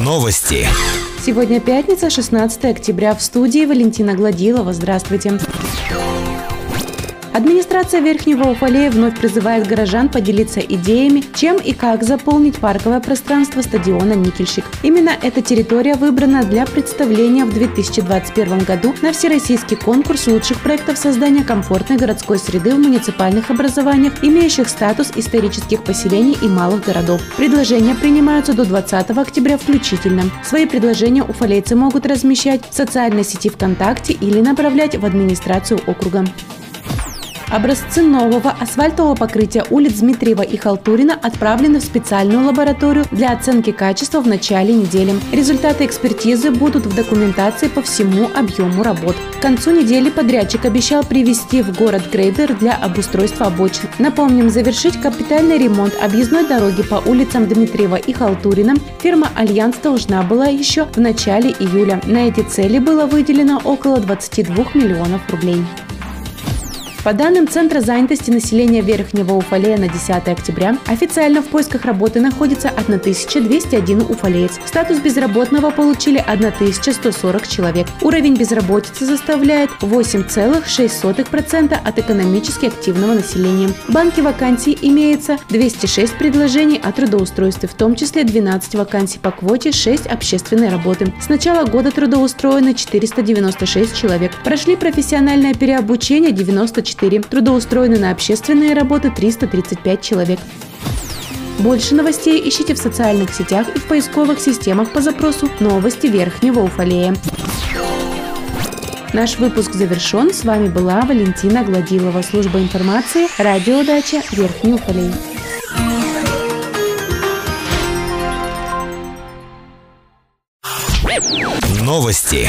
Новости. Сегодня пятница, 16 октября. В студии Валентина Гладилова. Здравствуйте. Администрация Верхнего Уфалея вновь призывает горожан поделиться идеями, чем и как заполнить парковое пространство стадиона «Никельщик». Именно эта территория выбрана для представления в 2021 году на всероссийский конкурс лучших проектов создания комфортной городской среды в муниципальных образованиях, имеющих статус исторических поселений и малых городов. Предложения принимаются до 20 октября включительно. Свои предложения уфалейцы могут размещать в социальной сети ВКонтакте или направлять в администрацию округа. Образцы нового асфальтового покрытия улиц Дмитриева и Халтурина отправлены в специальную лабораторию для оценки качества в начале недели. Результаты экспертизы будут в документации по всему объему работ. К концу недели подрядчик обещал привести в город грейдер для обустройства обочин. Напомним, завершить капитальный ремонт объездной дороги по улицам Дмитриева и Халтурина фирма «Альянс» должна была еще в начале июля. На эти цели было выделено около 22 миллионов рублей. По данным Центра занятости населения Верхнего Уфалея на 10 октября, официально в поисках работы находится 1201 уфалеец. Статус безработного получили 1140 человек. Уровень безработицы составляет 8,6% от экономически активного населения. В банке вакансий имеется 206 предложений о трудоустройстве, в том числе 12 вакансий по квоте, 6 общественной работы. С начала года трудоустроено 496 человек. Прошли профессиональное переобучение 94 4. Трудоустроены на общественные работы 335 человек. Больше новостей ищите в социальных сетях и в поисковых системах по запросу «Новости Верхнего Уфалея». Наш выпуск завершен. С вами была Валентина Гладилова, служба информации, радиодача Верхний Уфалей. Новости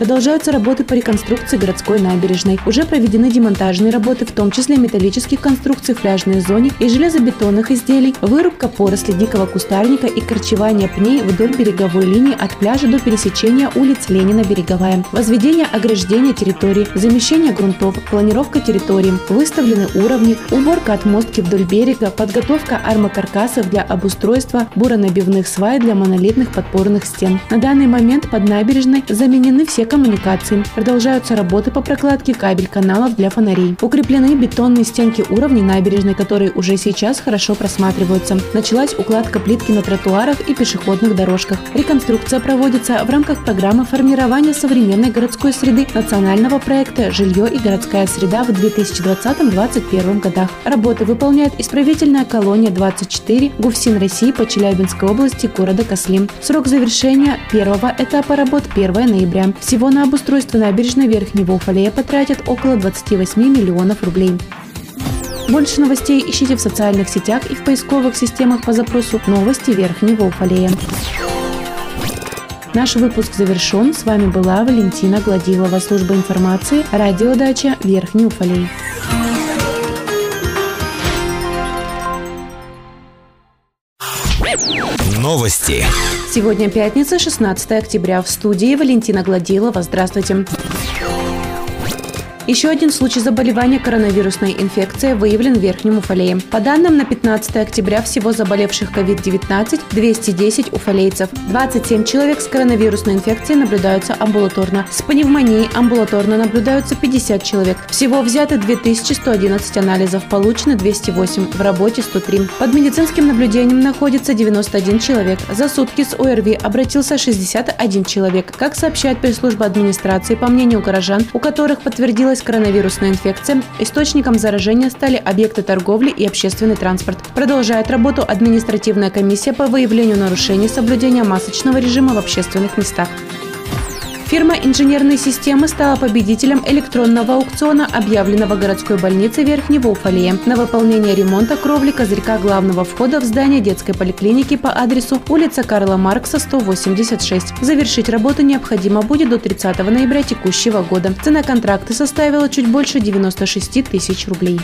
Продолжаются работы по реконструкции городской набережной. Уже проведены демонтажные работы, в том числе металлических конструкций в пляжной зоне и железобетонных изделий, вырубка поросли дикого кустарника и корчевание пней вдоль береговой линии от пляжа до пересечения улиц Ленина-Береговая, возведение ограждения территории, замещение грунтов, планировка территории, выставлены уровни, уборка отмостки вдоль берега, подготовка армокаркасов для обустройства буронабивных свай для монолитных подпорных стен. На данный момент под набережной заменены все коммуникаций. Продолжаются работы по прокладке кабель-каналов для фонарей. Укреплены бетонные стенки уровней набережной, которые уже сейчас хорошо просматриваются. Началась укладка плитки на тротуарах и пешеходных дорожках. Реконструкция проводится в рамках программы формирования современной городской среды национального проекта «Жилье и городская среда» в 2020-2021 годах. Работы выполняет исправительная колония 24 ГУФСИН России по Челябинской области города Кослим. Срок завершения первого этапа работ 1 ноября. Всего всего на обустройство набережной Верхнего Уфалея потратят около 28 миллионов рублей. Больше новостей ищите в социальных сетях и в поисковых системах по запросу «Новости Верхнего Уфалея». Наш выпуск завершен. С вами была Валентина Гладилова, служба информации, радиодача Верхний Уфалей. Новости. Сегодня пятница, 16 октября. В студии Валентина Гладилова. Здравствуйте. Еще один случай заболевания коронавирусной инфекцией выявлен в Верхнем Уфалее. По данным на 15 октября всего заболевших COVID-19 210 уфалейцев. 27 человек с коронавирусной инфекцией наблюдаются амбулаторно. С пневмонией амбулаторно наблюдаются 50 человек. Всего взяты 2111 анализов, получено 208, в работе 103. Под медицинским наблюдением находится 91 человек. За сутки с ОРВИ обратился 61 человек. Как сообщает пресс-служба администрации, по мнению горожан, у которых подтвердилась развилась коронавирусная инфекция, источником заражения стали объекты торговли и общественный транспорт. Продолжает работу административная комиссия по выявлению нарушений соблюдения масочного режима в общественных местах. Фирма инженерной системы стала победителем электронного аукциона, объявленного городской больницей Верхнего Уфалея на выполнение ремонта кровли козырька главного входа в здание детской поликлиники по адресу улица Карла Маркса, 186. Завершить работу необходимо будет до 30 ноября текущего года. Цена контракта составила чуть больше 96 тысяч рублей.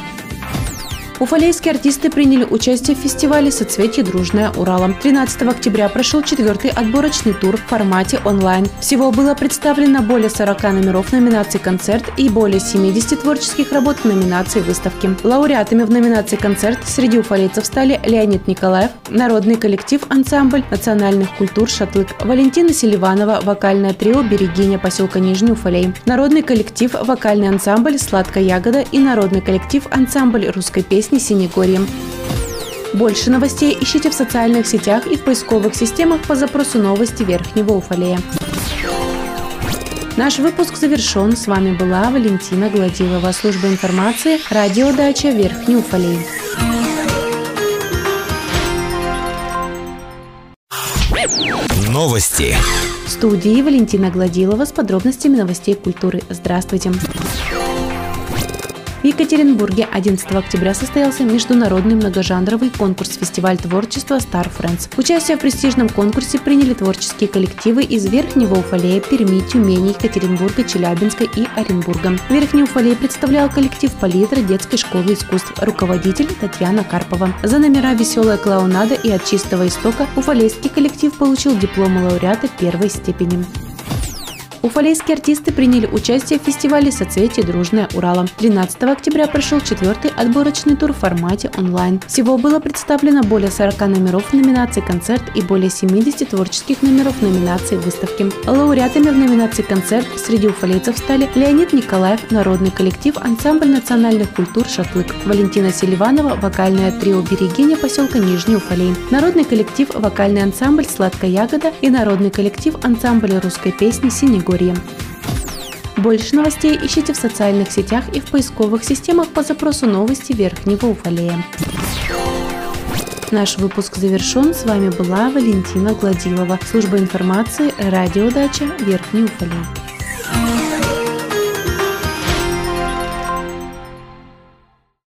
Уфалейские артисты приняли участие в фестивале «Соцветие дружная Урала». 13 октября прошел четвертый отборочный тур в формате онлайн. Всего было представлено более 40 номеров номинации «Концерт» и более 70 творческих работ в номинации «Выставки». Лауреатами в номинации «Концерт» среди уфалейцев стали Леонид Николаев, народный коллектив «Ансамбль национальных культур «Шатлык», Валентина Селиванова, вокальное трио «Берегиня» поселка Нижний Уфалей, народный коллектив «Вокальный ансамбль «Сладкая ягода» и народный коллектив «Ансамбль русской песни «Синегорье». Больше новостей ищите в социальных сетях и в поисковых системах по запросу новости Верхнего Уфалея. Наш выпуск завершен. С вами была Валентина Гладилова, служба информации, радиодача Верхний Уфалей. Новости. В студии Валентина Гладилова с подробностями новостей культуры. Здравствуйте. В Екатеринбурге 11 октября состоялся международный многожанровый конкурс-фестиваль творчества Star Friends. Участие в престижном конкурсе приняли творческие коллективы из Верхнего Уфалея, Перми, Тюмени, Екатеринбурга, Челябинска и Оренбурга. Верхний Уфалей представлял коллектив Палитра детской школы искусств, руководитель Татьяна Карпова. За номера «Веселая клоунада» и «От чистого истока» уфалейский коллектив получил диплом лауреата первой степени. Уфалейские артисты приняли участие в фестивале «Соцветие дружная Урала». 13 октября прошел четвертый отборочный тур в формате онлайн. Всего было представлено более 40 номеров в номинации «Концерт» и более 70 творческих номеров в номинации «Выставки». Лауреатами в номинации «Концерт» среди уфалейцев стали Леонид Николаев, народный коллектив «Ансамбль национальных культур «Шатлык», Валентина Селиванова, вокальное трио «Берегиня» поселка Нижний Уфалей, народный коллектив «Вокальный ансамбль «Сладкая ягода» и народный коллектив «Ансамбль русской песни «Синегорье». Подгорье. Больше новостей ищите в социальных сетях и в поисковых системах по запросу новости Верхнего Уфалея. Наш выпуск завершен. С вами была Валентина Гладилова. Служба информации, радиодача Верхний Уфалей.